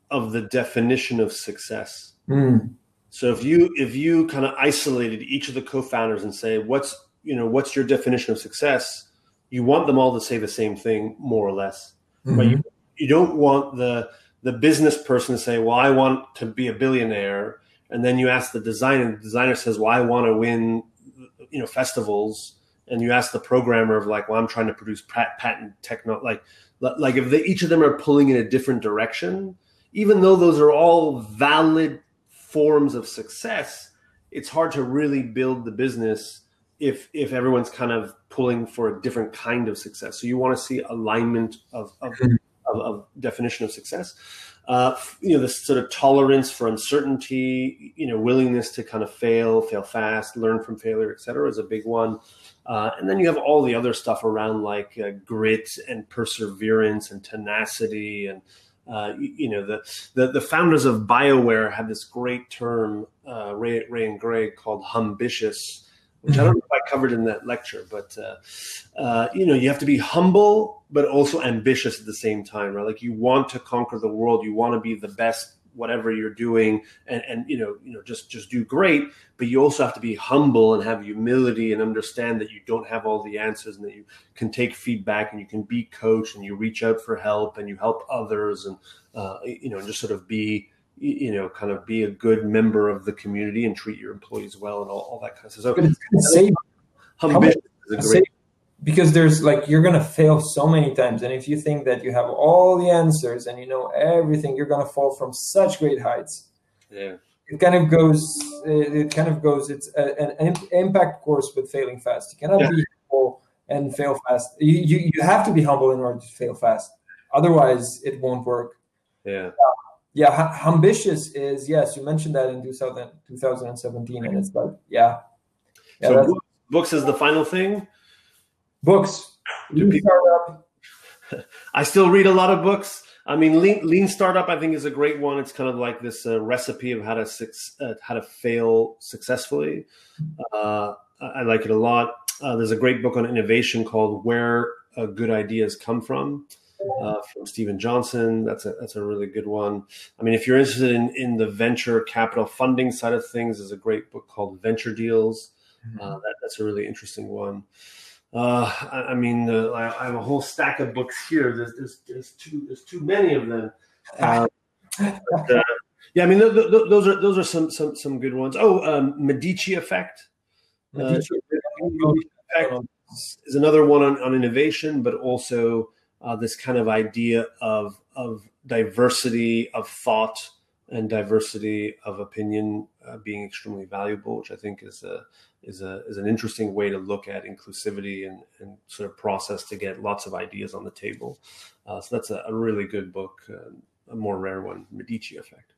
of the definition of success. Mm. So if you if you kind of isolated each of the co-founders and say what's you know what's your definition of success, you want them all to say the same thing more or less. Mm-hmm. But you, you don't want the the business person to say, "Well, I want to be a billionaire," and then you ask the designer, the designer says, "Well, I want to win, you know, festivals." And you ask the programmer of like, "Well, I'm trying to produce patent techno like like if they, each of them are pulling in a different direction, even though those are all valid forms of success, it's hard to really build the business if if everyone's kind of pulling for a different kind of success. So you want to see alignment of of, <laughs> of, of definition of success. Uh, you know, this sort of tolerance for uncertainty, you know, willingness to kind of fail, fail fast, learn from failure, et cetera, is a big one. Uh, and then you have all the other stuff around like uh, grit and perseverance and tenacity and uh, you, you, know the, the, the founders of Bioware had this great term uh, Ray, Ray and Greg called "humbitious," which I don't know if I covered in that lecture, but uh, uh, you know, you have to be humble but also ambitious at the same time, right? Like you want to conquer the world, you want to be the best whatever you're doing and, and you know you know just just do great but you also have to be humble and have humility and understand that you don't have all the answers and that you can take feedback and you can be coached and you reach out for help and you help others and uh, you know just sort of be you know, kind of be a good member of the community and treat your employees well and all, all that kind of stuff. So, safe. is a great. Because there's like you're gonna fail so many times, and if you think that you have all the answers and you know everything, you're gonna fall from such great heights. Yeah, it kind of goes. It kind of goes. It's an, an impact course with failing fast. You cannot yeah. be humble and fail fast. You, you you have to be humble in order to fail fast. Otherwise, it won't work. Yeah um, yeah ambitious is yes you mentioned that in 2000, 2017 and mm-hmm. it's like yeah, yeah so books is the final thing books people, <laughs> i still read a lot of books i mean lean, lean startup i think is a great one it's kind of like this uh, recipe of how to uh, how to fail successfully uh, i like it a lot uh, there's a great book on innovation called where uh, good ideas come from uh, from Steven Johnson. That's a that's a really good one. I mean, if you're interested in in the venture capital funding side of things, there's a great book called Venture Deals. Mm-hmm. Uh, that, that's a really interesting one. Uh, I, I, mean, uh, I, I, have a whole stack of books here. There's there's, there's too there's too many of them. Uh, but, uh, yeah, I mean, th- th- those are those are some some some good ones. Oh, um, Medici Effect. Medici Effect is another one on, on innovation, but also uh, this kind of idea of of diversity of thought and diversity of opinion uh, being extremely valuable, which I think is a is a is an interesting way to look at inclusivity and, and sort of process to get lots of ideas on the table. Uh, so that's a, a, really good book, uh, a more rare one, Medici Effect.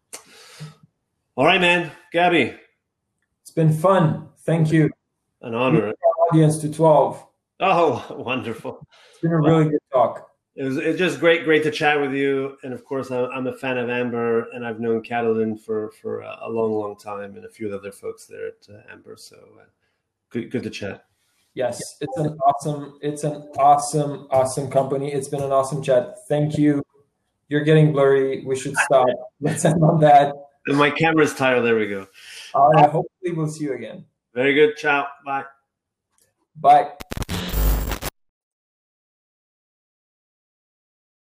All right, man, Gabby. It's been fun. Thank you. An honor. Audience to twelve. Oh, <laughs> wonderful! It's been a really good talk it was it's just great great to chat with you. And of course i'm a fan of amber and i've known catalin for for a long long time and a few other folks there at uh, amber. So uh, good, good to chat. Yes it's an awesome it's an awesome awesome company. It's been an awesome chat. Thank you. You're getting blurry. We should stop. Let's end on that. And my camera's tired. There we go. Uh, hopefully we'll see you again. Very good. Ciao. Bye. Bye